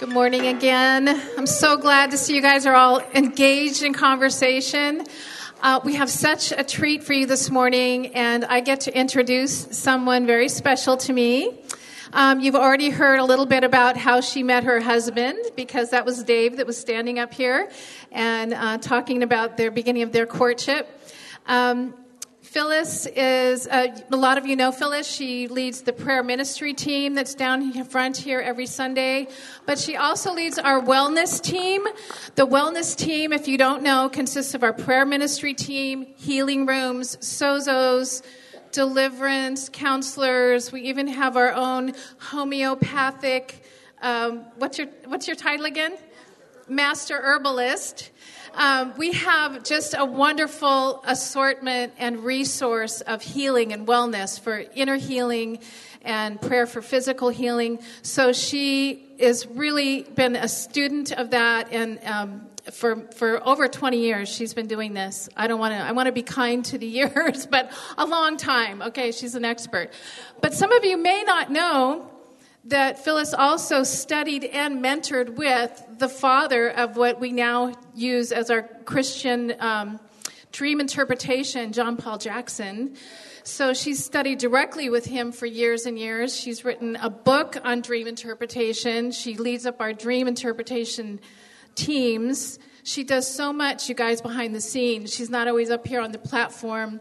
Good morning again. I'm so glad to see you guys are all engaged in conversation. Uh, we have such a treat for you this morning, and I get to introduce someone very special to me. Um, you've already heard a little bit about how she met her husband, because that was Dave that was standing up here and uh, talking about their beginning of their courtship. Um, Phyllis is, uh, a lot of you know Phyllis. She leads the prayer ministry team that's down front here every Sunday. But she also leads our wellness team. The wellness team, if you don't know, consists of our prayer ministry team, healing rooms, sozos, deliverance, counselors. We even have our own homeopathic, um, what's, your, what's your title again? Master herbalist. Um, we have just a wonderful assortment and resource of healing and wellness for inner healing and prayer for physical healing. So she has really been a student of that and um, for for over 20 years she's been doing this. I don't want to i want to be kind to the years but a long time. Okay she's an expert. But some of you may not know that Phyllis also studied and mentored with the father of what we now use as our Christian um, dream interpretation, John Paul Jackson. So she studied directly with him for years and years. She's written a book on dream interpretation. She leads up our dream interpretation teams. She does so much, you guys, behind the scenes. She's not always up here on the platform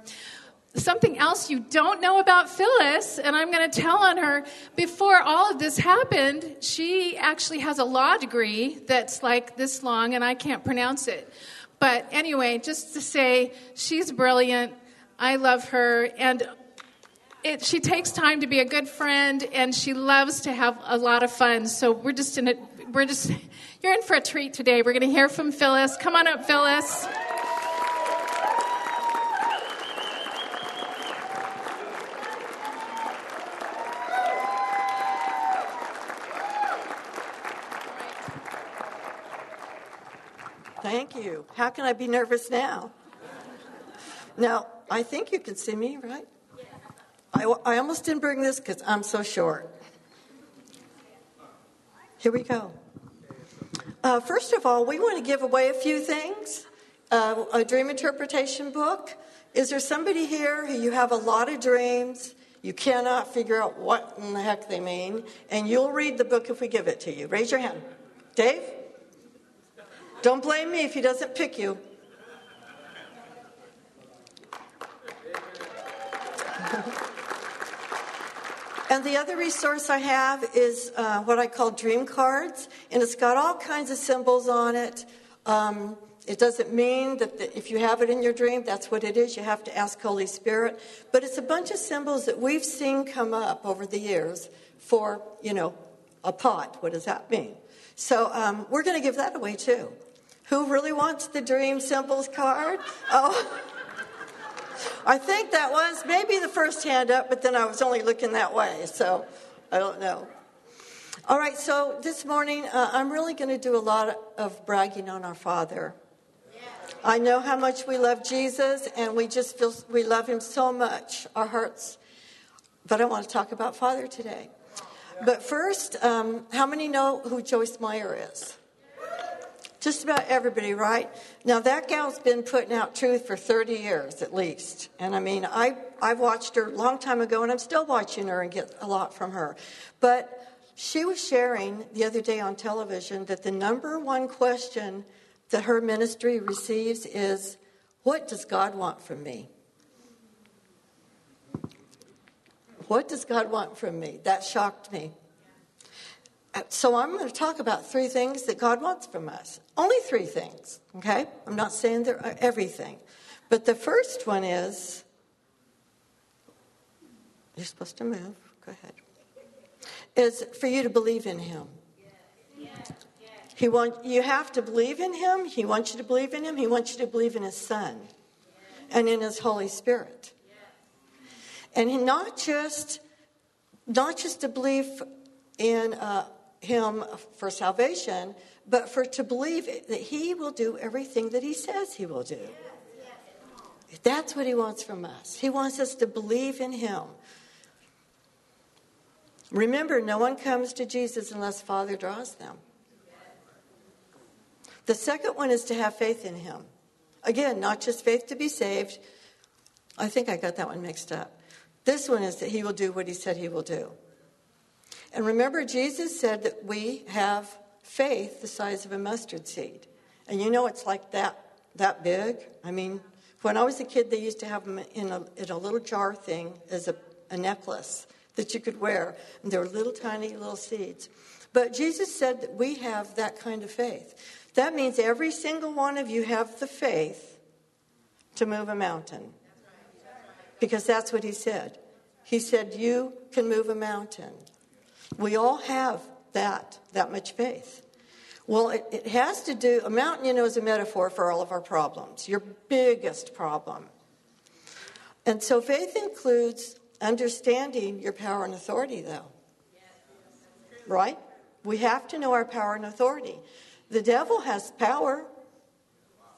something else you don't know about Phyllis, and I'm going to tell on her. Before all of this happened, she actually has a law degree that's like this long, and I can't pronounce it. But anyway, just to say, she's brilliant. I love her, and it, she takes time to be a good friend, and she loves to have a lot of fun. So we're just in it. We're just you're in for a treat today. We're going to hear from Phyllis. Come on up, Phyllis. How can I be nervous now? Now, I think you can see me, right? I, I almost didn't bring this because I'm so short. Here we go. Uh, first of all, we want to give away a few things uh, a dream interpretation book. Is there somebody here who you have a lot of dreams? You cannot figure out what in the heck they mean, and you'll read the book if we give it to you. Raise your hand. Dave? Don't blame me if he doesn't pick you. and the other resource I have is uh, what I call dream cards, and it's got all kinds of symbols on it. Um, it doesn't mean that the, if you have it in your dream, that's what it is. You have to ask Holy Spirit. But it's a bunch of symbols that we've seen come up over the years for, you know, a pot. What does that mean? So um, we're going to give that away too. Who really wants the dream symbols card? Oh, I think that was maybe the first hand up, but then I was only looking that way, so I don't know. All right, so this morning uh, I'm really going to do a lot of bragging on our Father. I know how much we love Jesus, and we just feel we love him so much, our hearts. But I want to talk about Father today. But first, um, how many know who Joyce Meyer is? Just about everybody, right? Now, that gal's been putting out truth for 30 years at least. And I mean, I, I watched her a long time ago, and I'm still watching her and get a lot from her. But she was sharing the other day on television that the number one question that her ministry receives is What does God want from me? What does God want from me? That shocked me. So I'm going to talk about three things that God wants from us. Only three things, okay? I'm not saying they're uh, everything. But the first one is you're supposed to move. Go ahead. Is for you to believe in him. He want, you have to believe in him. He wants you to believe in him. He wants you to believe in his son and in his Holy Spirit. And not just not just to believe in uh, him for salvation, but for to believe that he will do everything that he says he will do. That's what he wants from us. He wants us to believe in him. Remember, no one comes to Jesus unless Father draws them. The second one is to have faith in him. Again, not just faith to be saved. I think I got that one mixed up. This one is that he will do what he said he will do. And remember, Jesus said that we have faith the size of a mustard seed. And you know it's like that, that big. I mean, when I was a kid, they used to have them in a, in a little jar thing as a, a necklace that you could wear. And they were little tiny little seeds. But Jesus said that we have that kind of faith. That means every single one of you have the faith to move a mountain. Because that's what he said. He said, You can move a mountain. We all have that, that much faith. Well, it, it has to do, a mountain, you know, is a metaphor for all of our problems, your biggest problem. And so faith includes understanding your power and authority, though. Right? We have to know our power and authority. The devil has power,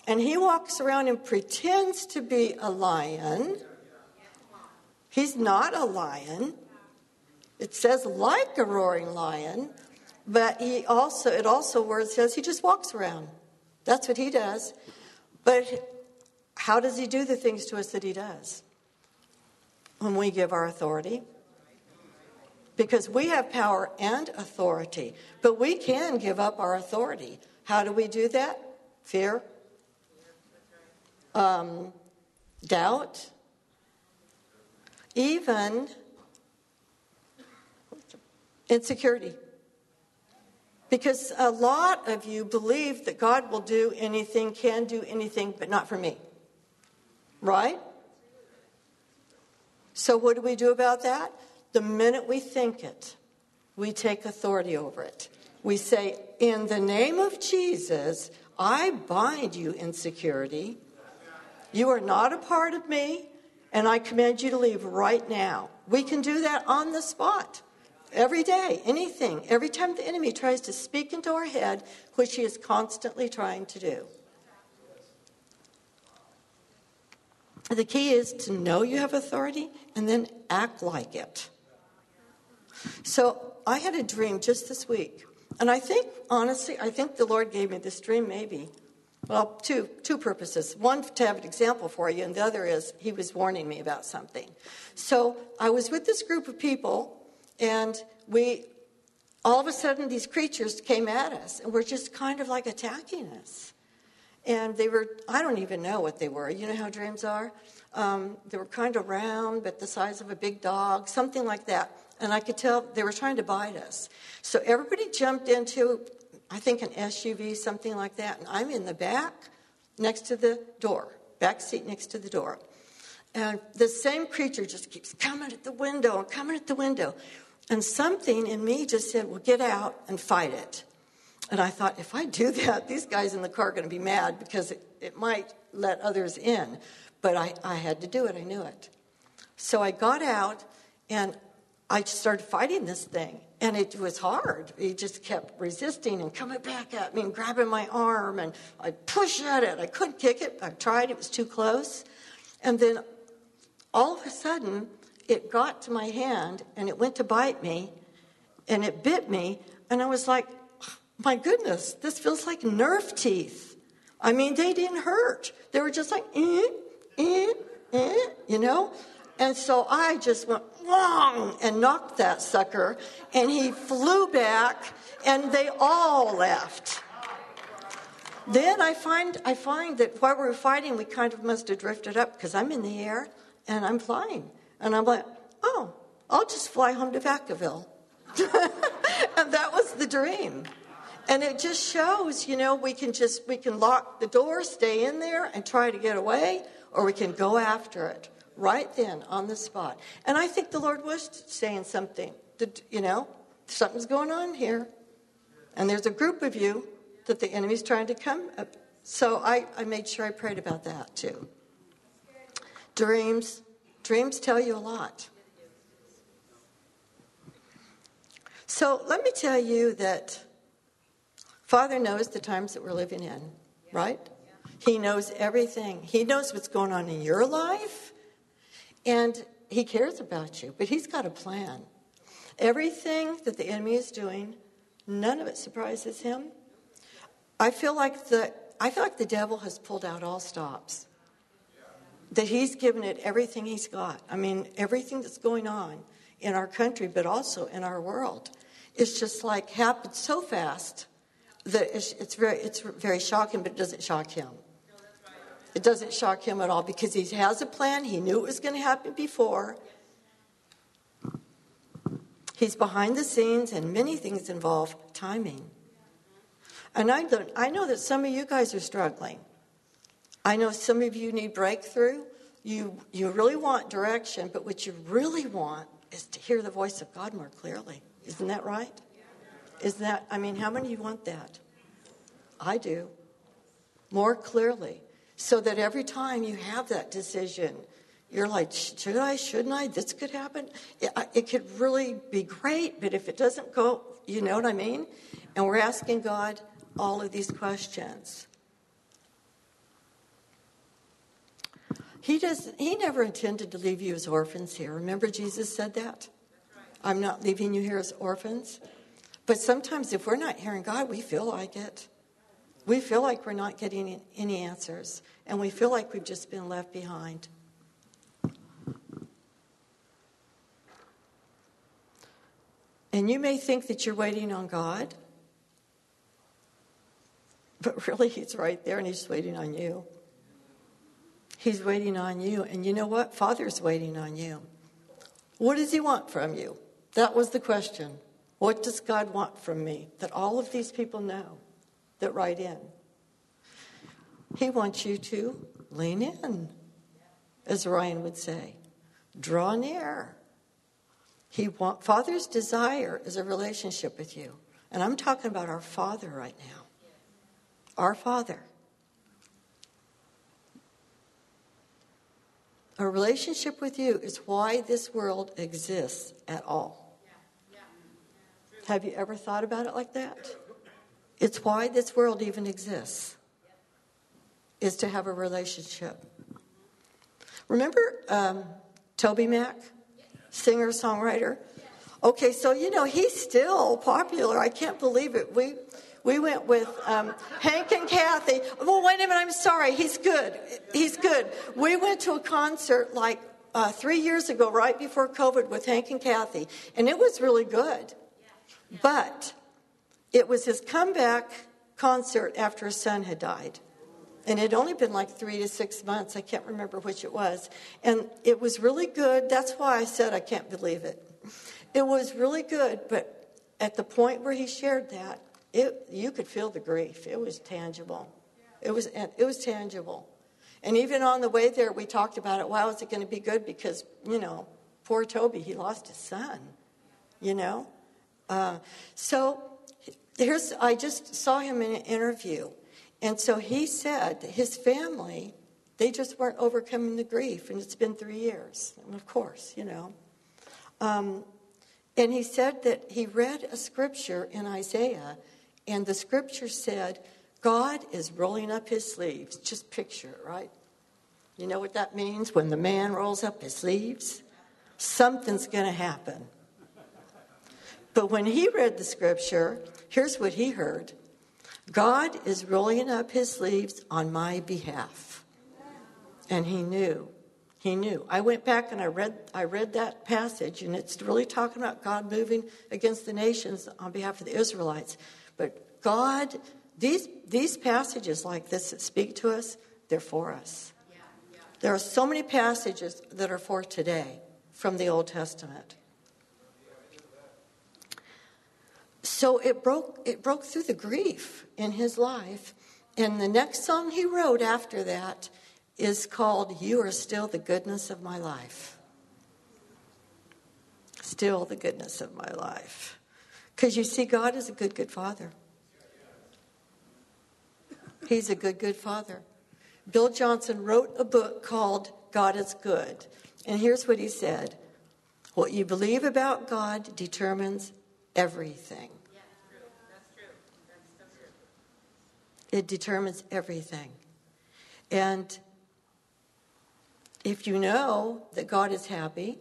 and he walks around and pretends to be a lion. He's not a lion. It says like a roaring lion, but he also it also where it says he just walks around. That's what he does. But how does he do the things to us that he does? When we give our authority. Because we have power and authority, but we can give up our authority. How do we do that? Fear, um, doubt, even Insecurity. Because a lot of you believe that God will do anything, can do anything, but not for me. Right? So, what do we do about that? The minute we think it, we take authority over it. We say, In the name of Jesus, I bind you, insecurity. You are not a part of me, and I command you to leave right now. We can do that on the spot. Every day, anything, every time the enemy tries to speak into our head, which he is constantly trying to do. The key is to know you have authority and then act like it. So I had a dream just this week. And I think, honestly, I think the Lord gave me this dream maybe. Well, two, two purposes. One, to have an example for you, and the other is he was warning me about something. So I was with this group of people and we, all of a sudden, these creatures came at us and were just kind of like attacking us. And they were, I don't even know what they were. You know how dreams are? Um, they were kind of round, but the size of a big dog, something like that. And I could tell they were trying to bite us. So everybody jumped into, I think, an SUV, something like that. And I'm in the back next to the door, back seat next to the door. And the same creature just keeps coming at the window and coming at the window. And something in me just said, well, get out and fight it. And I thought, if I do that, these guys in the car are going to be mad because it, it might let others in. But I, I had to do it, I knew it. So I got out and I started fighting this thing. And it was hard. He just kept resisting and coming back at me and grabbing my arm. And I'd push at it. I couldn't kick it. I tried, it was too close. And then all of a sudden, it got to my hand and it went to bite me and it bit me. And I was like, my goodness, this feels like Nerf teeth. I mean, they didn't hurt. They were just like, eh, eh, eh, you know? And so I just went wrong and knocked that sucker, and he flew back, and they all left. Then I find I find that while we were fighting, we kind of must have drifted up because I'm in the air and I'm flying. And I'm like, oh, I'll just fly home to Vacaville. and that was the dream. And it just shows, you know, we can just we can lock the door, stay in there and try to get away, or we can go after it right then on the spot. And I think the Lord was saying something. That, you know, something's going on here. And there's a group of you that the enemy's trying to come. Up. So I, I made sure I prayed about that too. Dreams, Dreams tell you a lot. So let me tell you that Father knows the times that we're living in, right? He knows everything. He knows what's going on in your life, and He cares about you, but He's got a plan. Everything that the enemy is doing, none of it surprises Him. I feel like the I feel like the devil has pulled out all stops. That he's given it everything he's got. I mean, everything that's going on in our country, but also in our world, it's just like happened so fast that it's, it's very it's very shocking, but it doesn't shock him. It doesn't shock him at all because he has a plan. He knew it was going to happen before. He's behind the scenes, and many things involve timing. And I, I know that some of you guys are struggling. I know some of you need breakthrough. You, you really want direction, but what you really want is to hear the voice of God more clearly. Isn't that right? Isn't that, I mean, how many of you want that? I do. More clearly. So that every time you have that decision, you're like, should I, shouldn't I? This could happen. It, it could really be great, but if it doesn't go, you know what I mean? And we're asking God all of these questions. He does he never intended to leave you as orphans here. Remember Jesus said that? I'm not leaving you here as orphans. But sometimes if we're not hearing God, we feel like it. We feel like we're not getting any answers, and we feel like we've just been left behind. And you may think that you're waiting on God, but really, He's right there and He's waiting on you. He's waiting on you. And you know what? Father's waiting on you. What does He want from you? That was the question. What does God want from me? That all of these people know that write in. He wants you to lean in, as Ryan would say. Draw near. He want, Father's desire is a relationship with you. And I'm talking about our Father right now. Our Father. A relationship with you is why this world exists at all. Have you ever thought about it like that? It's why this world even exists, is to have a relationship. Remember um, TobyMac, singer songwriter? Okay, so you know he's still popular. I can't believe it. We we went with um, Hank and Kathy. Well, wait a minute. I'm sorry. He's good. He's good. We went to a concert like uh, three years ago, right before COVID, with Hank and Kathy, and it was really good. But it was his comeback concert after his son had died. And it had only been like three to six months. I can't remember which it was. And it was really good. That's why I said I can't believe it. It was really good, but at the point where he shared that, it, you could feel the grief. It was tangible. It was, it was tangible. And even on the way there, we talked about it. Wow, is it going to be good? Because, you know, poor Toby, he lost his son, you know? Uh, so here's, I just saw him in an interview. And so he said his family, they just weren't overcoming the grief. And it's been three years. And of course, you know. Um, and he said that he read a scripture in Isaiah and the scripture said, God is rolling up his sleeves. Just picture it, right? You know what that means when the man rolls up his sleeves? Something's going to happen. But when he read the scripture, here's what he heard God is rolling up his sleeves on my behalf. And he knew. He knew. I went back and I read, I read that passage, and it's really talking about God moving against the nations on behalf of the Israelites. God, these, these passages like this that speak to us, they're for us. There are so many passages that are for today from the Old Testament. So it broke, it broke through the grief in his life. And the next song he wrote after that is called You Are Still the Goodness of My Life. Still the goodness of my life. Because you see, God is a good, good father. He's a good, good father. Bill Johnson wrote a book called God is Good. And here's what he said What you believe about God determines everything. It determines everything. And if you know that God is happy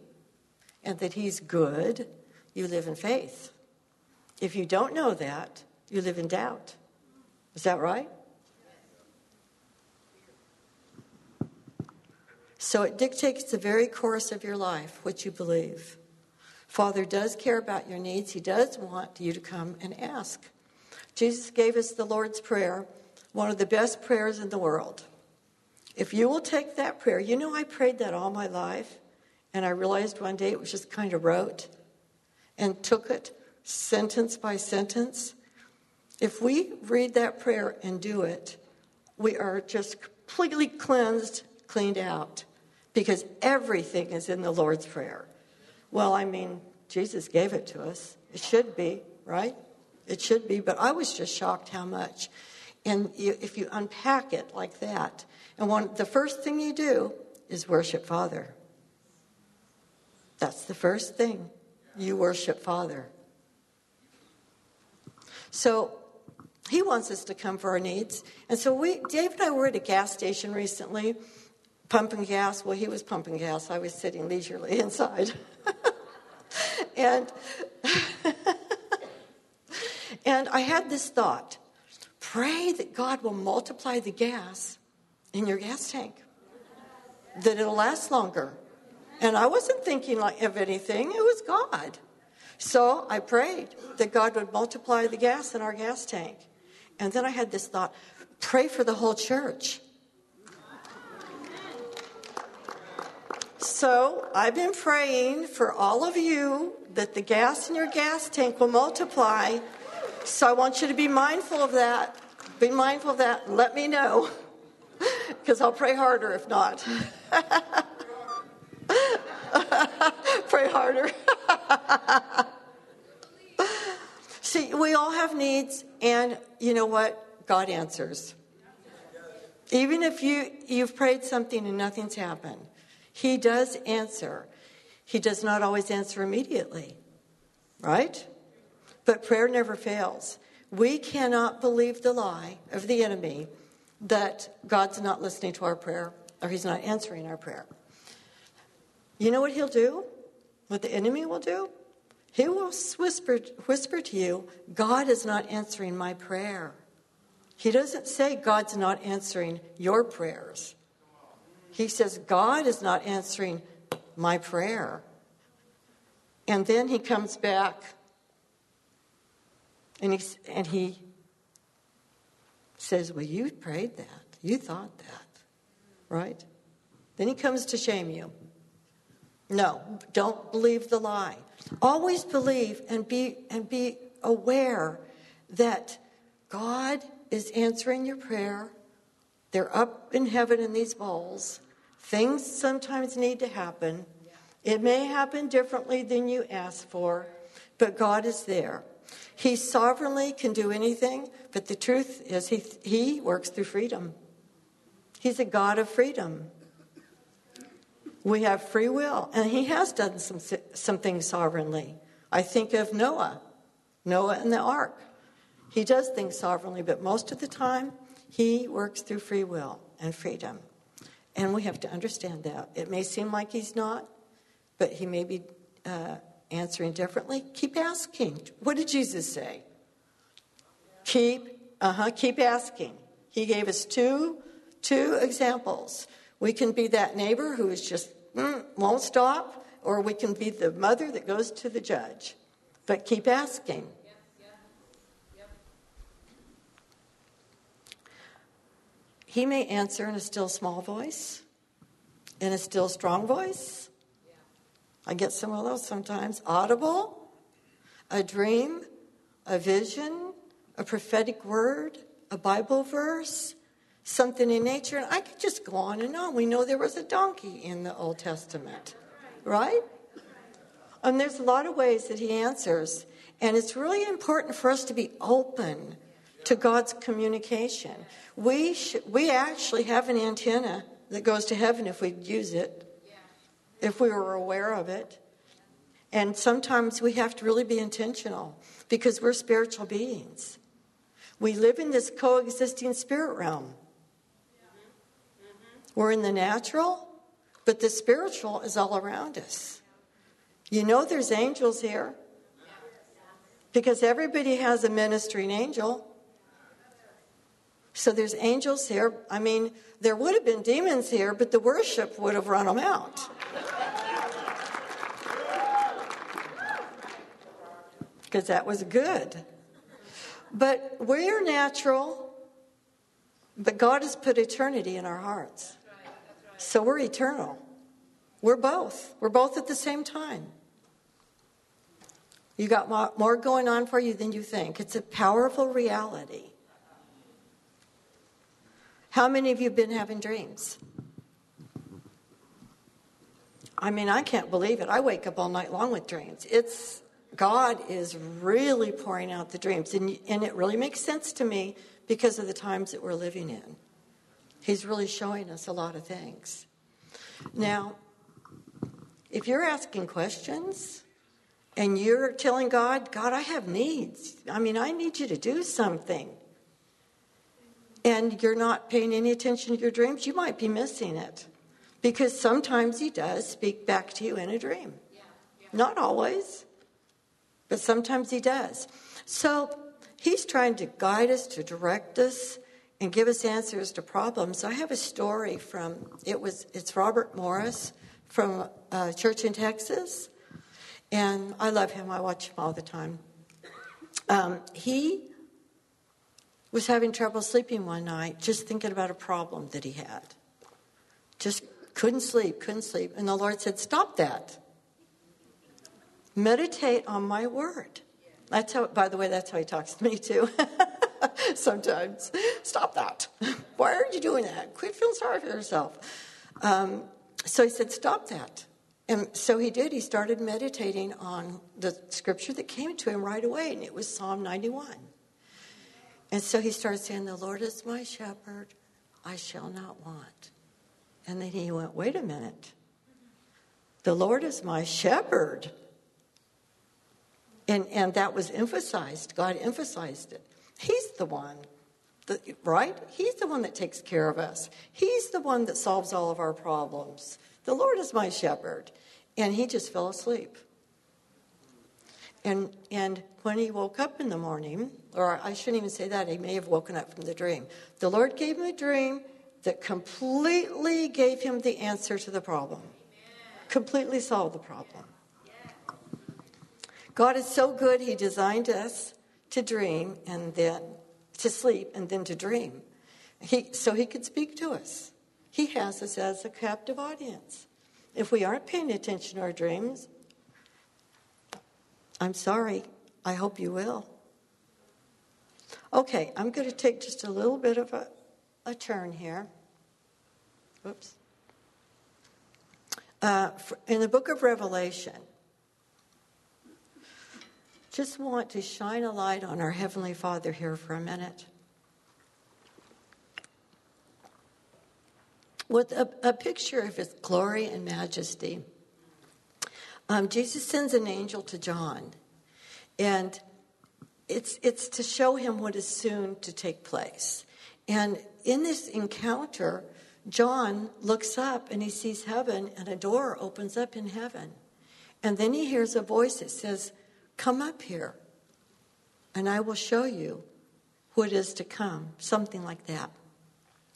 and that He's good, you live in faith. If you don't know that, you live in doubt. Is that right? So it dictates the very course of your life, what you believe. Father does care about your needs. He does want you to come and ask. Jesus gave us the Lord's Prayer, one of the best prayers in the world. If you will take that prayer, you know, I prayed that all my life, and I realized one day it was just kind of rote and took it sentence by sentence. If we read that prayer and do it, we are just completely cleansed, cleaned out because everything is in the Lord's Prayer. Well, I mean, Jesus gave it to us. It should be, right? It should be, but I was just shocked how much. And if you unpack it like that, and one, the first thing you do is worship Father. That's the first thing. You worship Father. So he wants us to come for our needs. And so we, Dave and I were at a gas station recently pumping gas. Well, he was pumping gas. I was sitting leisurely inside. and and I had this thought: pray that God will multiply the gas in your gas tank, that it'll last longer. And I wasn't thinking like of anything; it was God. So I prayed that God would multiply the gas in our gas tank. And then I had this thought: pray for the whole church So I've been praying for all of you that the gas in your gas tank will multiply. So I want you to be mindful of that. Be mindful of that. Let me know. Because I'll pray harder if not. pray harder. See, we all have needs, and you know what? God answers. Even if you, you've prayed something and nothing's happened, he does answer. He does not always answer immediately, right? But prayer never fails. We cannot believe the lie of the enemy that God's not listening to our prayer or he's not answering our prayer. You know what he'll do? What the enemy will do? He will whisper, whisper to you, God is not answering my prayer. He doesn't say God's not answering your prayers. He says, God is not answering my prayer. And then he comes back and he, and he says, Well, you prayed that. You thought that. Right? Then he comes to shame you. No, don't believe the lie. Always believe and be, and be aware that God is answering your prayer they're up in heaven in these bowls. Things sometimes need to happen. It may happen differently than you ask for, but God is there. He sovereignly can do anything, but the truth is, He, he works through freedom. He's a God of freedom. We have free will, and He has done some, some things sovereignly. I think of Noah, Noah and the ark. He does things sovereignly, but most of the time, he works through free will and freedom. And we have to understand that. It may seem like he's not, but he may be uh, answering differently. Keep asking. What did Jesus say? Keep, uh-huh, keep asking. He gave us two, two examples. We can be that neighbor who is just mm, won't stop, or we can be the mother that goes to the judge. But keep asking. He may answer in a still small voice, in a still strong voice. I get some of those sometimes. Audible, a dream, a vision, a prophetic word, a Bible verse, something in nature. And I could just go on and on. We know there was a donkey in the Old Testament, right? And there's a lot of ways that he answers. And it's really important for us to be open to God's communication. We, sh- we actually have an antenna that goes to heaven if we'd use it, if we were aware of it. And sometimes we have to really be intentional because we're spiritual beings. We live in this coexisting spirit realm. We're in the natural, but the spiritual is all around us. You know, there's angels here because everybody has a ministering angel. So there's angels here. I mean, there would have been demons here, but the worship would have run them out. Because that was good. But we're natural, but God has put eternity in our hearts. So we're eternal. We're both. We're both at the same time. You got more going on for you than you think. It's a powerful reality. How many of you have been having dreams? I mean, I can't believe it. I wake up all night long with dreams. It's God is really pouring out the dreams, and, and it really makes sense to me because of the times that we're living in. He's really showing us a lot of things. Now, if you're asking questions and you're telling God, God, I have needs. I mean, I need you to do something. And you're not paying any attention to your dreams, you might be missing it. Because sometimes He does speak back to you in a dream. Yeah, yeah. Not always, but sometimes He does. So He's trying to guide us, to direct us, and give us answers to problems. I have a story from it was it's Robert Morris from a church in Texas, and I love him. I watch him all the time. Um, he was having trouble sleeping one night, just thinking about a problem that he had. Just couldn't sleep, couldn't sleep. And the Lord said, Stop that. Meditate on my word. That's how, by the way, that's how he talks to me too. Sometimes. Stop that. Why are you doing that? Quit feeling sorry for yourself. Um, so he said, Stop that. And so he did. He started meditating on the scripture that came to him right away, and it was Psalm 91. And so he started saying, The Lord is my shepherd, I shall not want. And then he went, Wait a minute. The Lord is my shepherd. And, and that was emphasized. God emphasized it. He's the one, the, right? He's the one that takes care of us. He's the one that solves all of our problems. The Lord is my shepherd. And he just fell asleep. And, and when he woke up in the morning, or I shouldn't even say that, he may have woken up from the dream. The Lord gave him a dream that completely gave him the answer to the problem, completely solved the problem. God is so good, he designed us to dream and then to sleep and then to dream. He, so he could speak to us. He has us as a captive audience. If we aren't paying attention to our dreams, I'm sorry. I hope you will. Okay, I'm going to take just a little bit of a, a turn here. Oops. Uh, in the book of Revelation, just want to shine a light on our Heavenly Father here for a minute. With a, a picture of His glory and majesty. Um, Jesus sends an angel to John, and it's, it's to show him what is soon to take place. And in this encounter, John looks up and he sees heaven, and a door opens up in heaven. And then he hears a voice that says, Come up here, and I will show you what is to come. Something like that.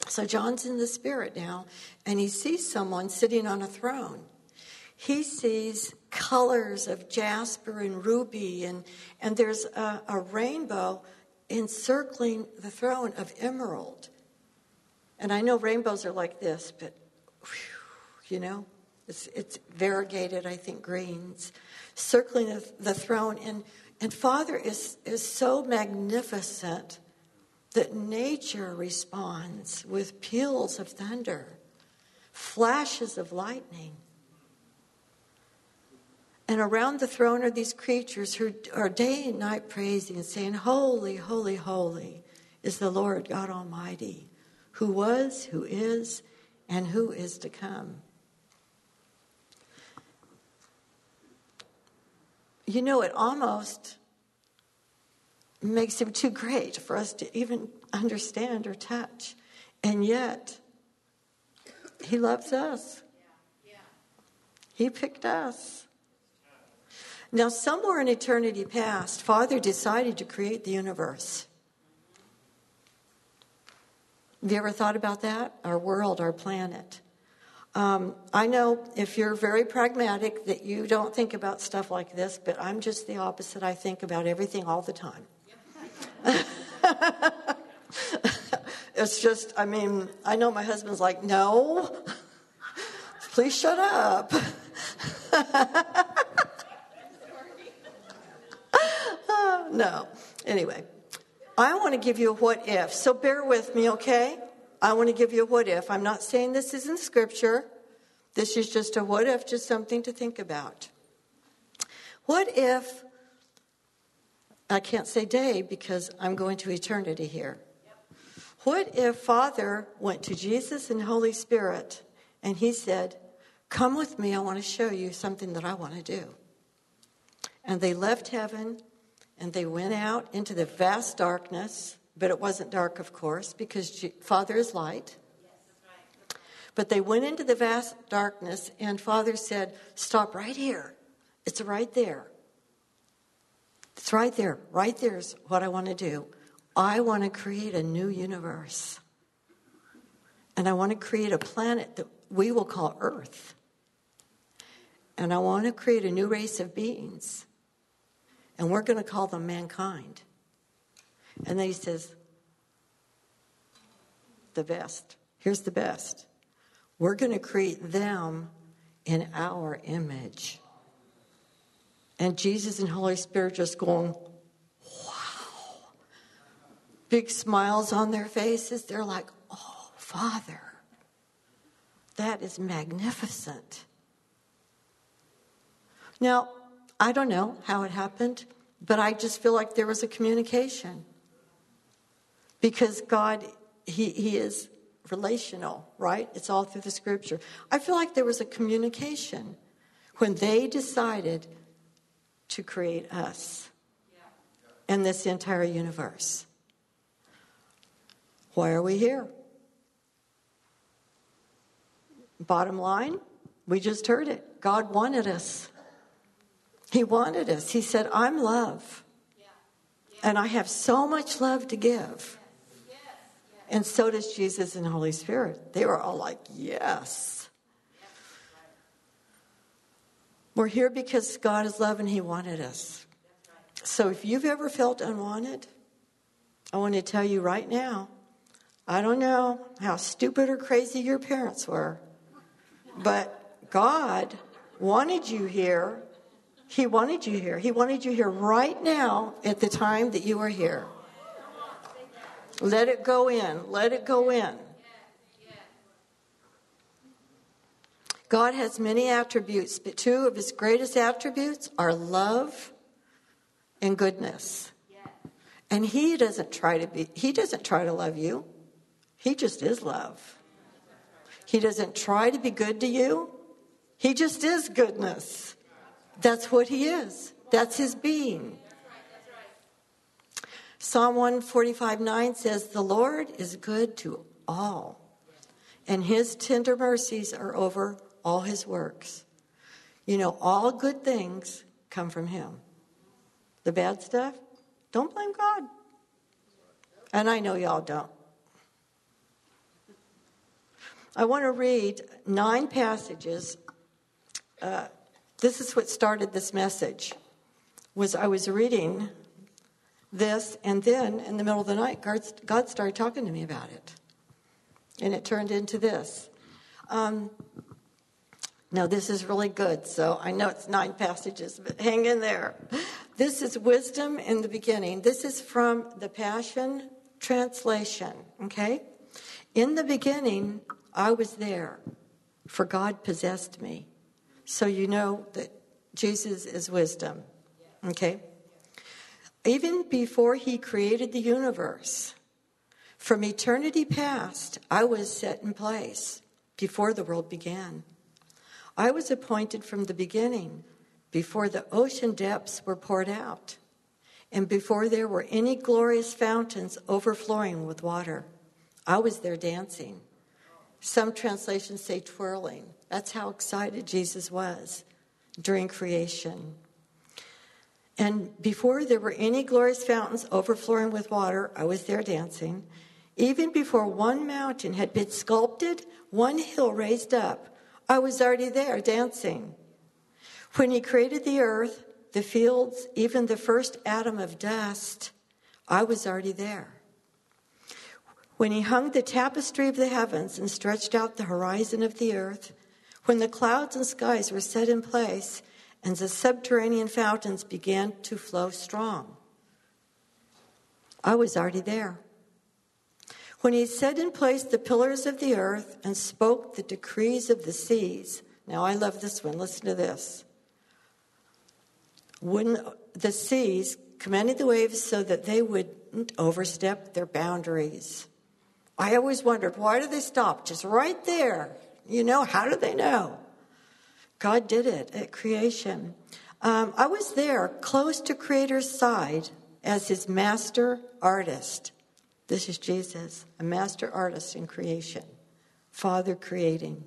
So John's in the spirit now, and he sees someone sitting on a throne he sees colors of jasper and ruby, and, and there's a, a rainbow encircling the throne of emerald. And I know rainbows are like this, but whew, you know, it's, it's variegated, I think, greens, circling the, the throne. And, and Father is, is so magnificent that nature responds with peals of thunder, flashes of lightning. And around the throne are these creatures who are day and night praising and saying, Holy, holy, holy is the Lord God Almighty, who was, who is, and who is to come. You know, it almost makes him too great for us to even understand or touch. And yet, he loves us. He picked us. Now, somewhere in eternity past, Father decided to create the universe. Have you ever thought about that? Our world, our planet. Um, I know if you're very pragmatic that you don't think about stuff like this, but I'm just the opposite. I think about everything all the time. it's just, I mean, I know my husband's like, no, please shut up. no. Anyway, I want to give you a what if. So bear with me, okay? I want to give you a what if. I'm not saying this isn't scripture. This is just a what if, just something to think about. What if, I can't say day because I'm going to eternity here. What if Father went to Jesus and Holy Spirit and he said, Come with me, I want to show you something that I want to do. And they left heaven and they went out into the vast darkness, but it wasn't dark, of course, because Father is light. But they went into the vast darkness, and Father said, Stop right here. It's right there. It's right there. Right there is what I want to do. I want to create a new universe. And I want to create a planet that we will call Earth. And I want to create a new race of beings and we're going to call them mankind. And then he says, the best. Here's the best. We're going to create them in our image. And Jesus and Holy Spirit just going, wow. Big smiles on their faces. They're like, oh, Father, that is magnificent. Now, I don't know how it happened, but I just feel like there was a communication. Because God, He, he is relational, right? It's all through the scripture. I feel like there was a communication when they decided to create us and this entire universe. Why are we here? Bottom line, we just heard it. God wanted us. He wanted us. He said, I'm love. And I have so much love to give. And so does Jesus and Holy Spirit. They were all like, yes. We're here because God is love and He wanted us. So if you've ever felt unwanted, I want to tell you right now I don't know how stupid or crazy your parents were, but God wanted you here he wanted you here. He wanted you here right now at the time that you are here. Let it go in. Let it go in. God has many attributes, but two of his greatest attributes are love and goodness. And he doesn't try to be he doesn't try to love you. He just is love. He doesn't try to be good to you. He just is goodness. That's what he is. That's his being. Psalm 145 9 says, The Lord is good to all, and his tender mercies are over all his works. You know, all good things come from him. The bad stuff, don't blame God. And I know y'all don't. I want to read nine passages uh, this is what started this message was i was reading this and then in the middle of the night god started talking to me about it. And it turned into this. Um, now this is really good so i know it's nine passages but hang in there. This is wisdom in the beginning. This is from the passion translation okay? In the beginning i was there for god possessed me so you know that Jesus is wisdom. Okay? Even before he created the universe, from eternity past, I was set in place before the world began. I was appointed from the beginning, before the ocean depths were poured out, and before there were any glorious fountains overflowing with water. I was there dancing. Some translations say twirling. That's how excited Jesus was during creation. And before there were any glorious fountains overflowing with water, I was there dancing. Even before one mountain had been sculpted, one hill raised up, I was already there dancing. When he created the earth, the fields, even the first atom of dust, I was already there. When he hung the tapestry of the heavens and stretched out the horizon of the earth, when the clouds and skies were set in place and the subterranean fountains began to flow strong, I was already there. When he set in place the pillars of the earth and spoke the decrees of the seas, now I love this one, listen to this. When the seas commanded the waves so that they wouldn't overstep their boundaries. I always wondered, why do they stop just right there? You know, how do they know? God did it at creation. Um, I was there, close to Creator's side, as his master artist. This is Jesus, a master artist in creation, Father creating.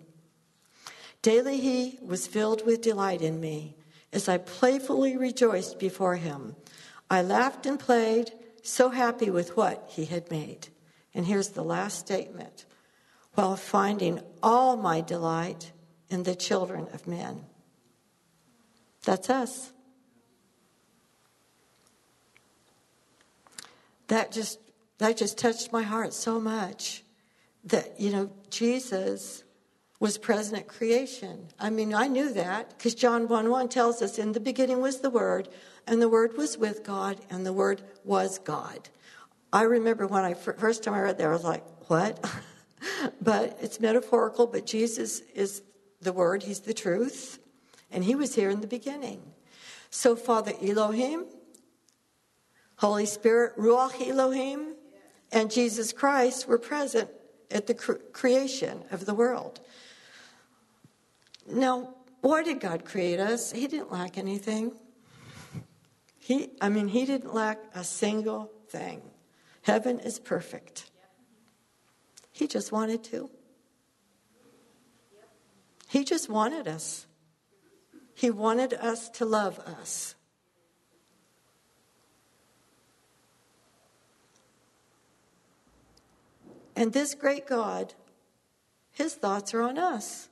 Daily he was filled with delight in me as I playfully rejoiced before him. I laughed and played, so happy with what he had made. And here's the last statement while finding all my delight in the children of men. That's us. That just that just touched my heart so much that you know Jesus was present at creation. I mean, I knew that because John 1 1 tells us, In the beginning was the Word, and the Word was with God, and the Word was God. I remember when I first time I read that, I was like, What? but it's metaphorical, but Jesus is the Word, He's the truth, and He was here in the beginning. So, Father Elohim, Holy Spirit, Ruach Elohim, and Jesus Christ were present at the creation of the world. Now, why did God create us? He didn't lack anything. He, I mean, he didn't lack a single thing. Heaven is perfect. He just wanted to. He just wanted us. He wanted us to love us. And this great God, his thoughts are on us.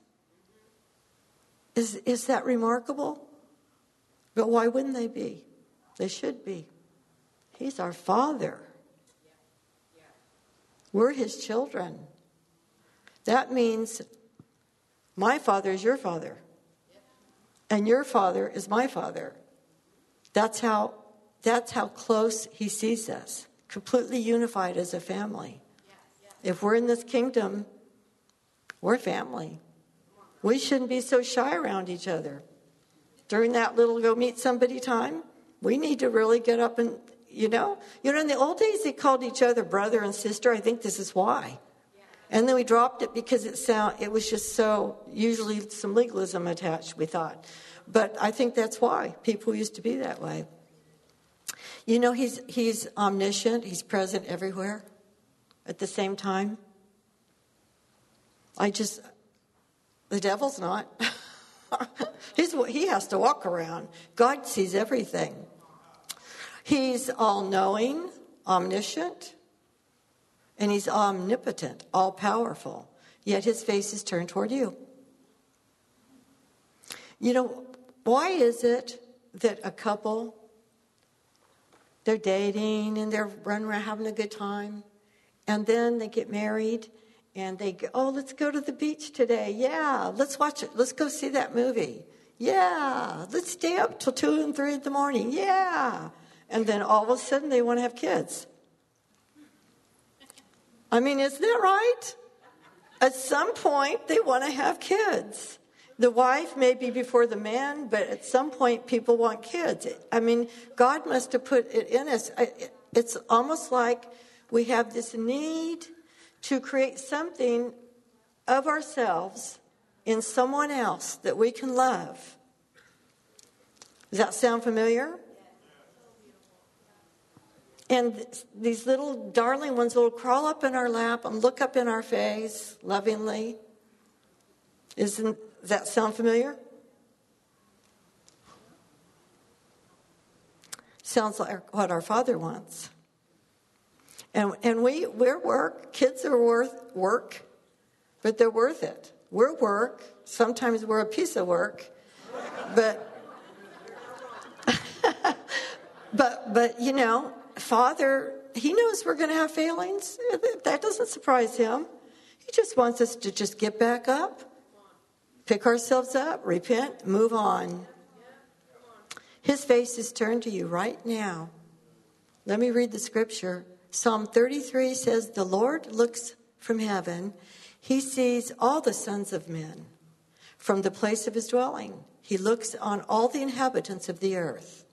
Is, is that remarkable? But why wouldn't they be? They should be. He's our Father. We're His children. That means my Father is your Father, and your Father is my Father. That's how, that's how close He sees us, completely unified as a family. If we're in this kingdom, we're family. We shouldn't be so shy around each other. During that little go meet somebody time, we need to really get up and, you know, you know, in the old days they called each other brother and sister. I think this is why. And then we dropped it because it sound it was just so usually some legalism attached. We thought, but I think that's why people used to be that way. You know, he's he's omniscient. He's present everywhere at the same time. I just the devil's not. He's, he has to walk around. God sees everything. He's all knowing, omniscient, and he's omnipotent, all powerful. Yet his face is turned toward you. You know, why is it that a couple, they're dating and they're running around having a good time, and then they get married and they go, oh, let's go to the beach today. Yeah, let's watch it. Let's go see that movie. Yeah, let's stay up till two and three in the morning. Yeah. And then all of a sudden they want to have kids. I mean, isn't that right? At some point they want to have kids. The wife may be before the man, but at some point people want kids. I mean, God must have put it in us. It's almost like we have this need to create something of ourselves in someone else that we can love. Does that sound familiar? And these little darling ones will crawl up in our lap and look up in our face lovingly. Isn't that sound familiar? Sounds like what our Father wants. And, and we, we're work. Kids are worth work, but they're worth it. We're work. Sometimes we're a piece of work, but but but you know, Father, He knows we're going to have failings. That doesn't surprise Him. He just wants us to just get back up, pick ourselves up, repent, move on. His face is turned to you right now. Let me read the scripture. Psalm 33 says, The Lord looks from heaven, he sees all the sons of men from the place of his dwelling. He looks on all the inhabitants of the earth.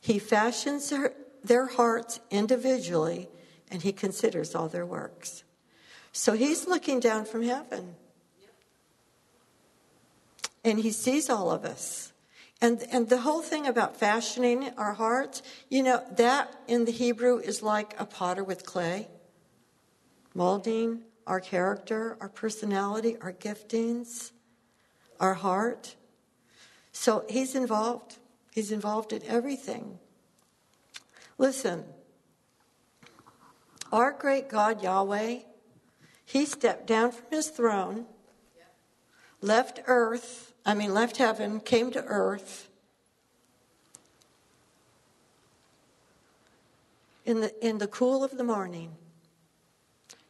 He fashions their hearts individually, and he considers all their works. So he's looking down from heaven. And he sees all of us. And, and the whole thing about fashioning our hearts, you know, that in the Hebrew is like a potter with clay, molding our character, our personality, our giftings, our heart. So he's involved. He's involved in everything. Listen, our great God Yahweh, he stepped down from his throne, left earth I mean, left heaven, came to earth. In the, in the cool of the morning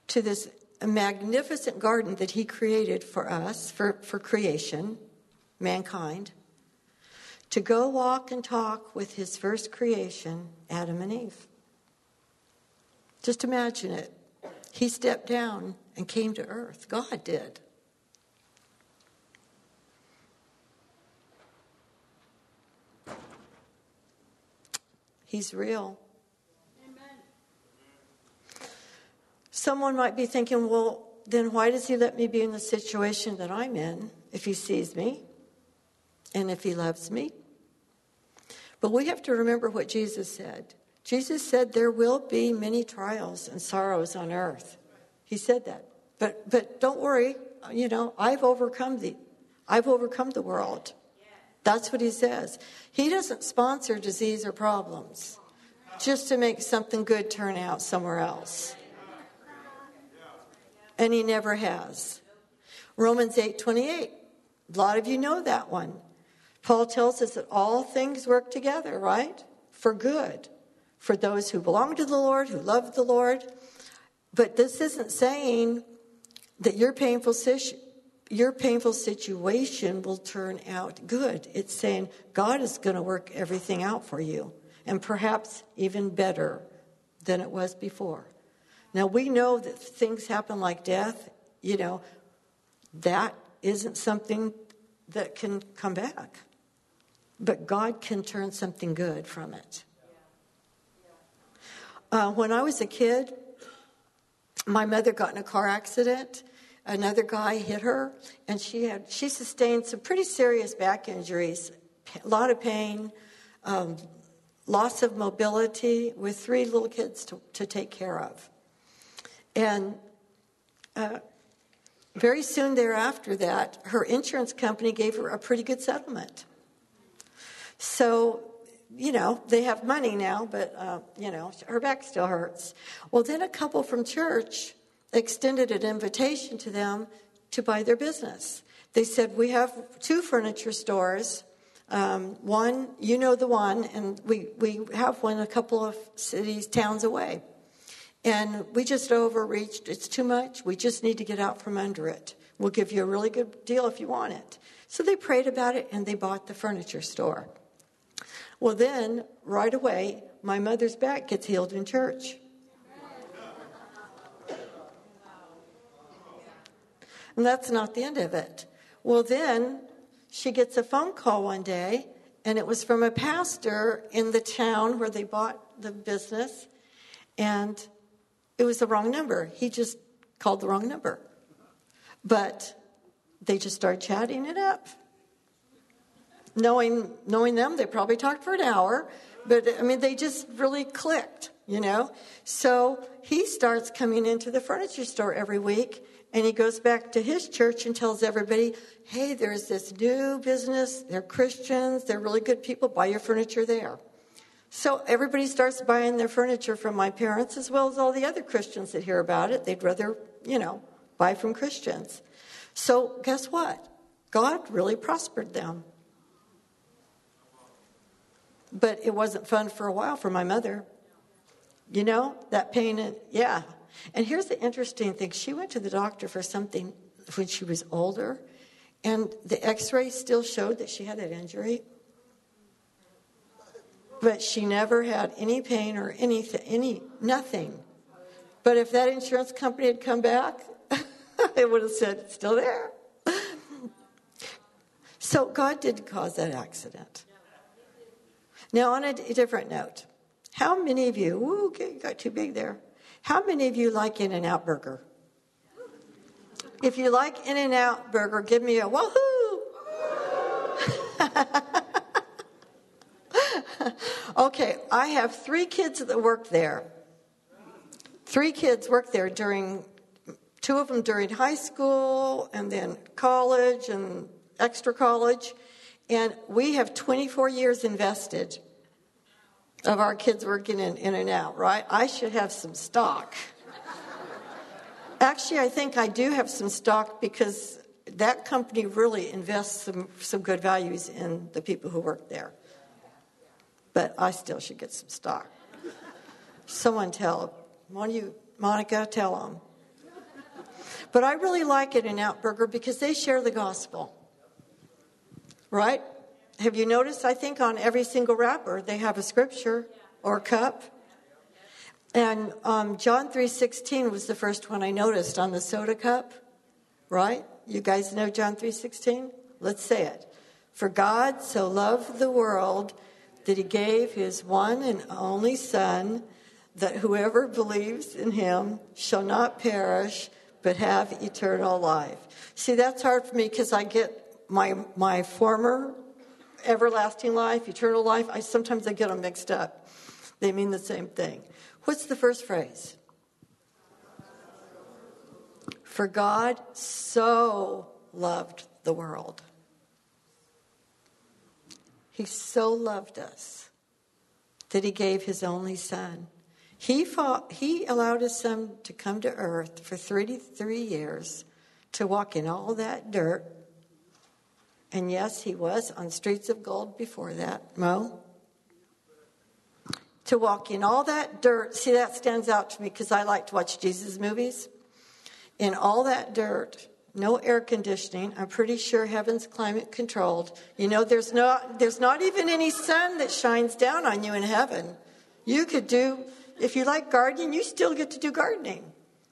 to this magnificent garden that he created for us, for, for creation, mankind, to go walk and talk with his first creation, Adam and Eve. Just imagine it. He stepped down and came to earth. God did. He's real. Amen. Someone might be thinking, well, then why does he let me be in the situation that I'm in if he sees me and if he loves me? But we have to remember what Jesus said. Jesus said there will be many trials and sorrows on earth. He said that. But but don't worry, you know, I've overcome the I've overcome the world. That's what he says. He doesn't sponsor disease or problems just to make something good turn out somewhere else. And he never has. Romans 8:28. A lot of you know that one. Paul tells us that all things work together, right? For good. For those who belong to the Lord, who love the Lord. But this isn't saying that your painful your painful situation will turn out good. It's saying God is going to work everything out for you, and perhaps even better than it was before. Now, we know that things happen like death, you know, that isn't something that can come back. But God can turn something good from it. Uh, when I was a kid, my mother got in a car accident another guy hit her, and she had she sustained some pretty serious back injuries, a lot of pain, um, loss of mobility, with three little kids to, to take care of, and. Uh, very soon thereafter that her insurance company gave her a pretty good settlement so you know they have money now but uh, you know her back still hurts well then a couple from church extended an invitation to them to buy their business. They said, We have two furniture stores. Um, one, you know the one, and we, we have one a couple of cities, towns away. And we just overreached. It's too much. We just need to get out from under it. We'll give you a really good deal if you want it. So they prayed about it and they bought the furniture store. Well, then, right away, my mother's back gets healed in church. And that's not the end of it. Well, then she gets a phone call one day, and it was from a pastor in the town where they bought the business, and it was the wrong number. He just called the wrong number. But they just started chatting it up. Knowing, knowing them, they probably talked for an hour, but I mean, they just really clicked, you know? So he starts coming into the furniture store every week and he goes back to his church and tells everybody, hey, there's this new business. They're Christians. They're really good people. Buy your furniture there. So everybody starts buying their furniture from my parents as well as all the other Christians that hear about it. They'd rather, you know, buy from Christians. So guess what? God really prospered them. But it wasn't fun for a while for my mother. You know, that pain, and, yeah. And here's the interesting thing she went to the doctor for something when she was older, and the x ray still showed that she had that injury. But she never had any pain or anything, any, nothing. But if that insurance company had come back, it would have said, it's still there. So God did cause that accident. Now, on a different note, how many of you, ooh, got too big there. How many of you like In N Out Burger? If you like In N Out Burger, give me a woohoo! okay, I have three kids that work there. Three kids work there during, two of them during high school and then college and extra college. And we have 24 years invested of our kids working in In N Out, right? I should have some stock. Actually, I think I do have some stock because that company really invests some, some good values in the people who work there. But I still should get some stock. Someone tell, one of you, Monica, tell them. But I really like In N Out Burger because they share the gospel. Right? Have you noticed? I think on every single wrapper they have a scripture or cup. And um, John three sixteen was the first one I noticed on the soda cup. Right? You guys know John three sixteen. Let's say it. For God so loved the world that He gave His one and only Son, that whoever believes in Him shall not perish but have eternal life. See, that's hard for me because I get my my former everlasting life, eternal life, I sometimes I get them mixed up. They mean the same thing. What's the first phrase? For God so loved the world. He so loved us that he gave his only son. He, fought, he allowed his son to come to earth for 33 years to walk in all that dirt and yes, he was on Streets of Gold before that, Mo. To walk in all that dirt, see, that stands out to me because I like to watch Jesus movies. In all that dirt, no air conditioning. I'm pretty sure heaven's climate controlled. You know, there's not, there's not even any sun that shines down on you in heaven. You could do, if you like gardening, you still get to do gardening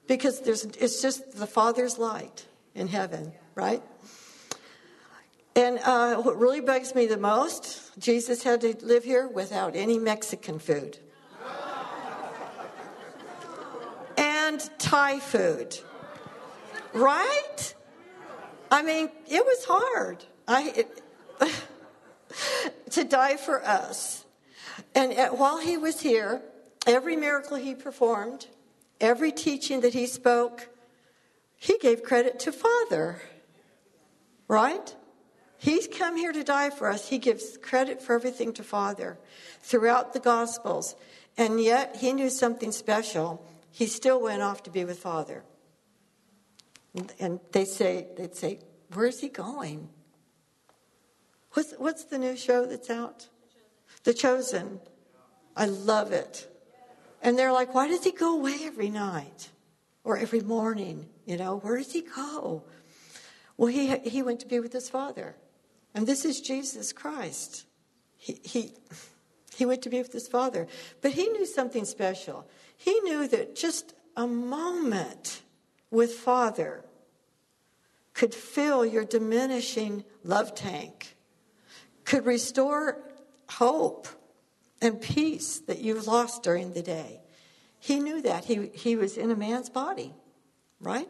because there's, it's just the Father's light in heaven, right? And uh, what really bugs me the most, Jesus had to live here without any Mexican food. and Thai food. Right? I mean, it was hard. I, it, to die for us. And at, while he was here, every miracle he performed, every teaching that he spoke, he gave credit to Father. Right? He's come here to die for us. He gives credit for everything to Father throughout the Gospels. And yet, he knew something special. He still went off to be with Father. And they say, they'd say, Where's he going? What's, what's the new show that's out? The Chosen. I love it. And they're like, Why does he go away every night or every morning? You know, where does he go? Well, he, he went to be with his father. And this is Jesus Christ. He, he, he went to be with his Father. But he knew something special. He knew that just a moment with Father could fill your diminishing love tank, could restore hope and peace that you've lost during the day. He knew that. He, he was in a man's body, right?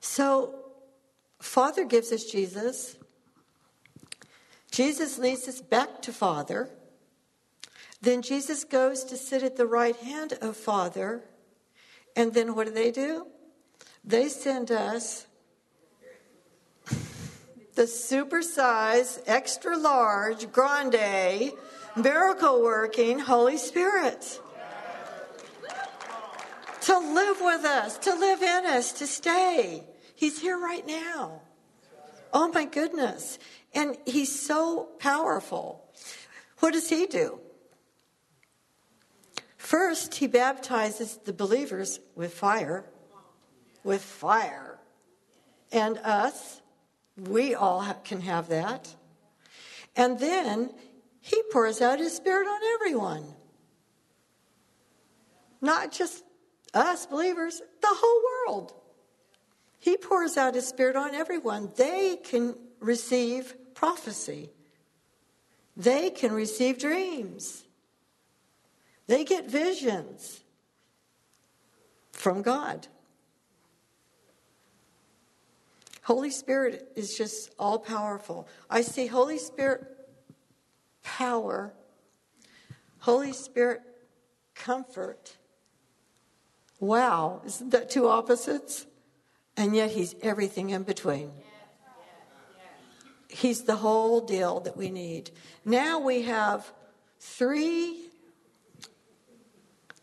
So Father gives us Jesus. Jesus leads us back to Father. Then Jesus goes to sit at the right hand of Father. And then what do they do? They send us the supersize, extra large, grande, miracle working Holy Spirit. To live with us, to live in us, to stay. He's here right now. Oh my goodness. And he's so powerful. What does he do? First, he baptizes the believers with fire. With fire. And us, we all can have that. And then he pours out his spirit on everyone. Not just us believers, the whole world. He pours out his spirit on everyone. They can receive prophecy, they can receive dreams, they get visions from God. Holy Spirit is just all powerful. I see Holy Spirit power, Holy Spirit comfort. Wow, isn't that two opposites? And yet He's everything in between. He's the whole deal that we need. Now we have three,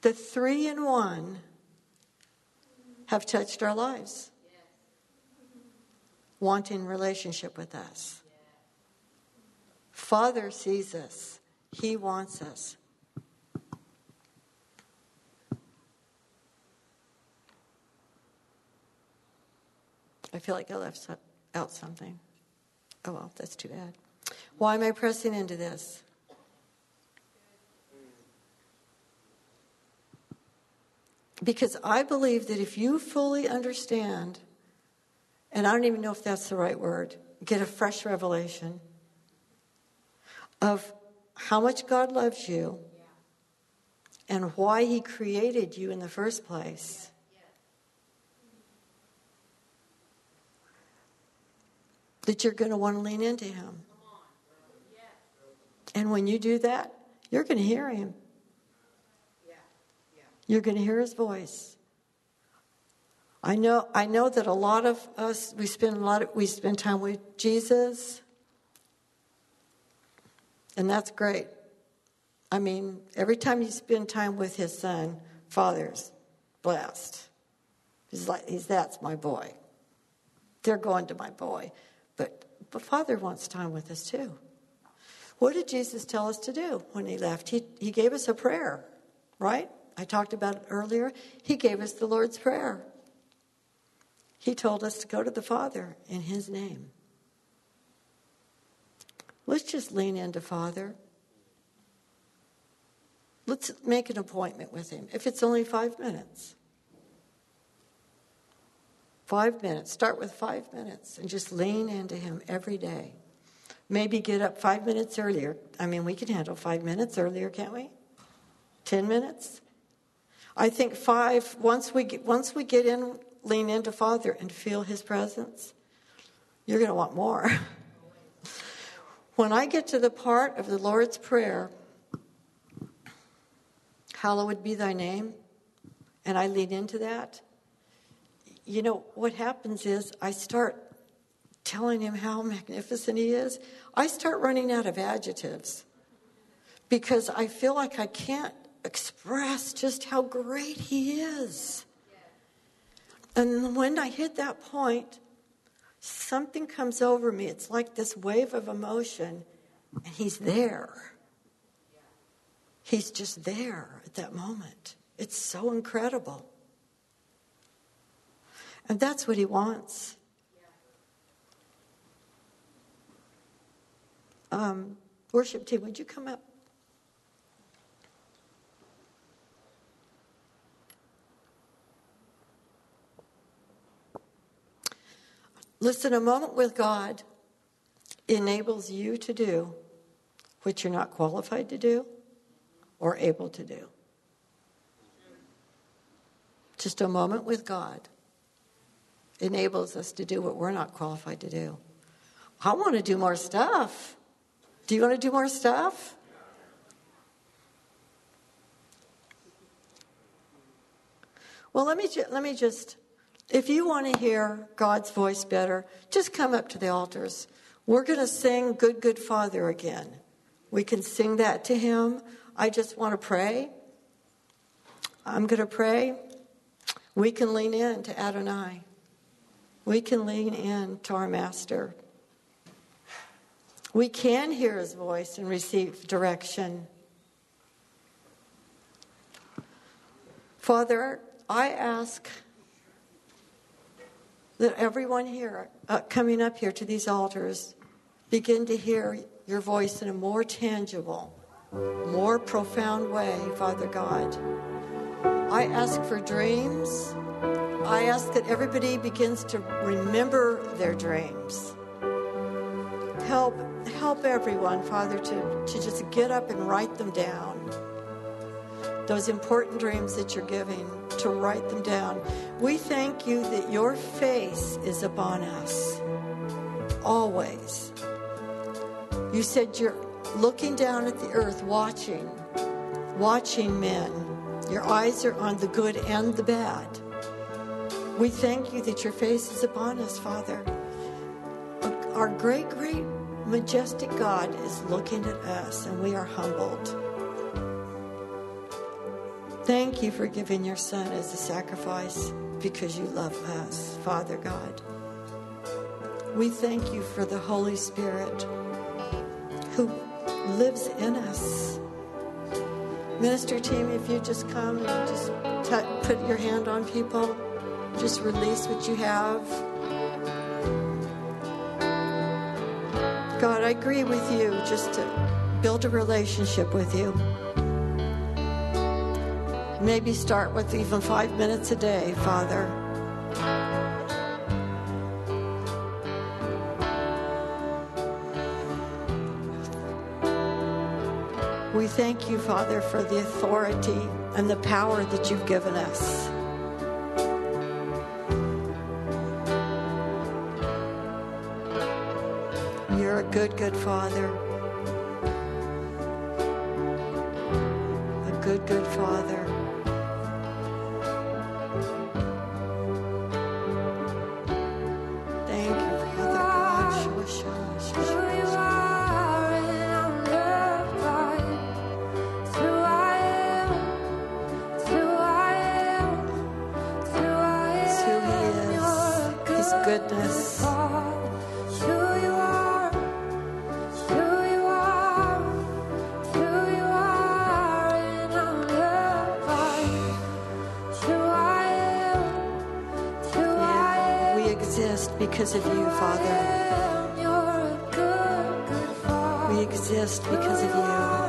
the three in one have touched our lives, wanting relationship with us. Father sees us, He wants us. I feel like I left out something. Oh, well, that's too bad. Why am I pressing into this? Because I believe that if you fully understand, and I don't even know if that's the right word, get a fresh revelation of how much God loves you and why He created you in the first place that you're going to want to lean into Him. And when you do that, you're going to hear Him. You're going to hear His voice. I know, I know that a lot of us we spend a lot of, we spend time with Jesus, and that's great. I mean, every time you spend time with His Son, Father's blessed. He's like, he's that's my boy. They're going to my boy. But, but Father wants time with us too. What did Jesus tell us to do when he left? He, he gave us a prayer, right? I talked about it earlier. He gave us the Lord's Prayer. He told us to go to the Father in His name. Let's just lean into Father. Let's make an appointment with Him, if it's only five minutes. Five minutes. Start with five minutes and just lean into Him every day. Maybe get up five minutes earlier. I mean, we can handle five minutes earlier, can't we? Ten minutes? I think five, once we get, once we get in, lean into Father and feel His presence, you're going to want more. when I get to the part of the Lord's Prayer, hallowed be thy name, and I lean into that, you know, what happens is I start telling him how magnificent he is. I start running out of adjectives because I feel like I can't express just how great he is. And when I hit that point, something comes over me. It's like this wave of emotion, and he's there. He's just there at that moment. It's so incredible. And that's what he wants. Um, worship team, would you come up? Listen, a moment with God enables you to do what you're not qualified to do or able to do. Just a moment with God enables us to do what we're not qualified to do. I want to do more stuff. Do you want to do more stuff? Well, let me, ju- let me just, if you want to hear God's voice better, just come up to the altars. We're going to sing Good, Good Father again. We can sing that to Him. I just want to pray. I'm going to pray. We can lean in to Adonai. We can lean in to our Master. We can hear His voice and receive direction. Father, I ask that everyone here uh, coming up here to these altars begin to hear your voice in a more tangible, more profound way, Father God. I ask for dreams. I ask that everybody begins to remember their dreams. Help help everyone, Father, to, to just get up and write them down those important dreams that you're giving, to write them down. We thank you that your face is upon us always. You said you're looking down at the earth, watching, watching men. Your eyes are on the good and the bad. We thank you that your face is upon us, Father. Our great, great, majestic God is looking at us, and we are humbled. Thank you for giving your son as a sacrifice because you love us, Father God. We thank you for the Holy Spirit who lives in us. Minister team, if you just come and just t- put your hand on people, just release what you have. God, I agree with you just to build a relationship with you. Maybe start with even five minutes a day, Father. We thank you, Father, for the authority and the power that you've given us. Good, good Father. A good, good Father. Because of you, Father. You're a good, good Father. We exist because of you.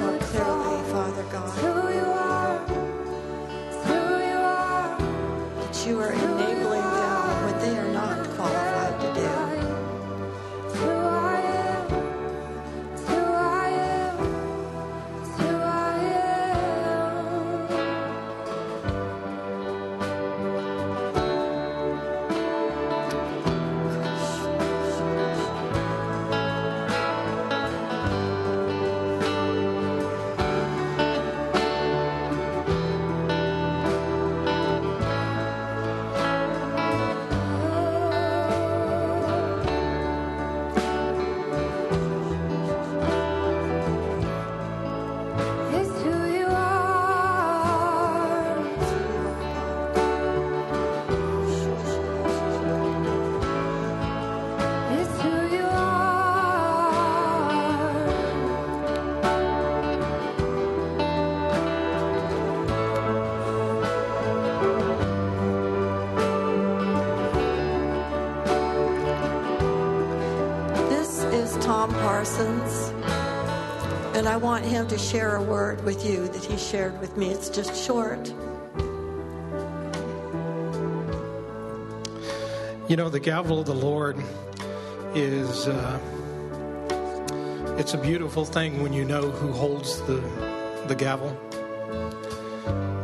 More clearly, Father God. who you are. It's who you are. That you are Parsons. And I want him to share a word with you that he shared with me. It's just short. You know, the gavel of the Lord is. Uh, it's a beautiful thing when you know who holds the, the gavel.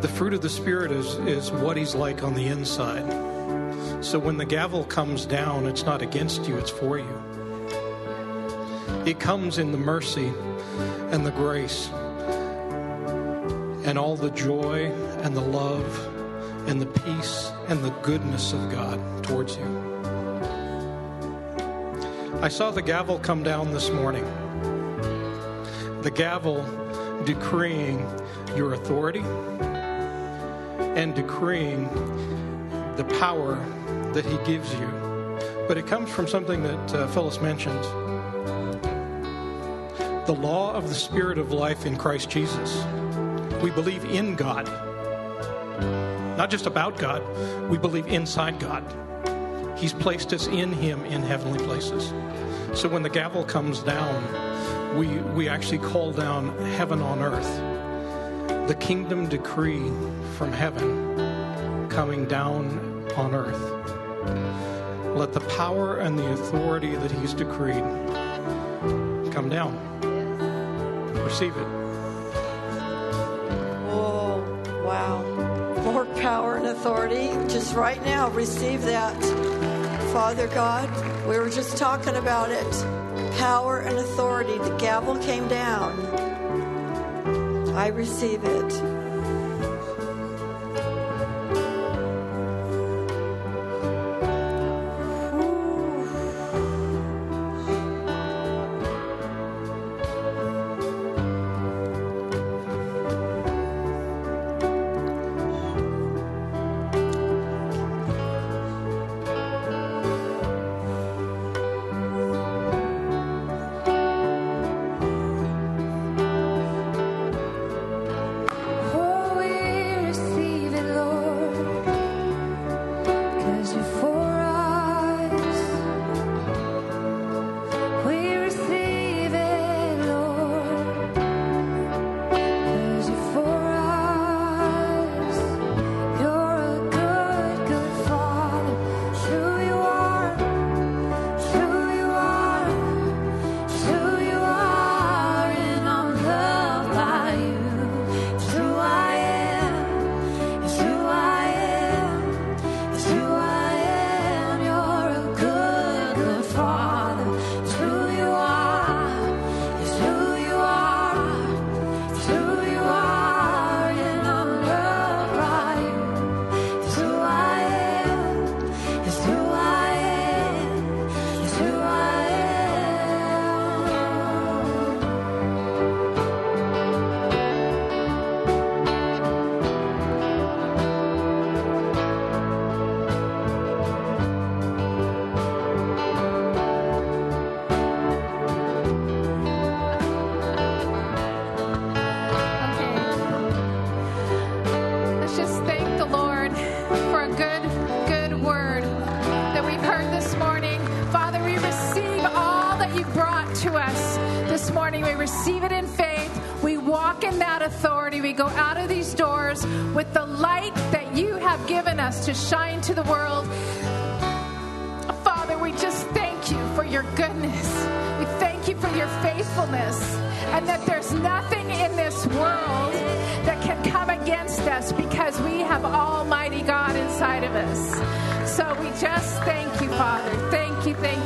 The fruit of the Spirit is, is what He's like on the inside. So when the gavel comes down, it's not against you, it's for you. It comes in the mercy and the grace and all the joy and the love and the peace and the goodness of God towards you. I saw the gavel come down this morning. The gavel decreeing your authority and decreeing the power that He gives you. But it comes from something that uh, Phyllis mentioned the law of the Spirit of life in Christ Jesus. We believe in God, not just about God, we believe inside God. He's placed us in Him in heavenly places. So when the gavel comes down, we, we actually call down heaven on earth. The kingdom decree from heaven coming down on earth. Let the power and the authority that He's decreed come down. Receive it. Oh, wow. More power and authority. Just right now, receive that. Father God, we were just talking about it. Power and authority. The gavel came down. I receive it. Almighty God inside of us. So we just thank you, Father. Thank you, thank you.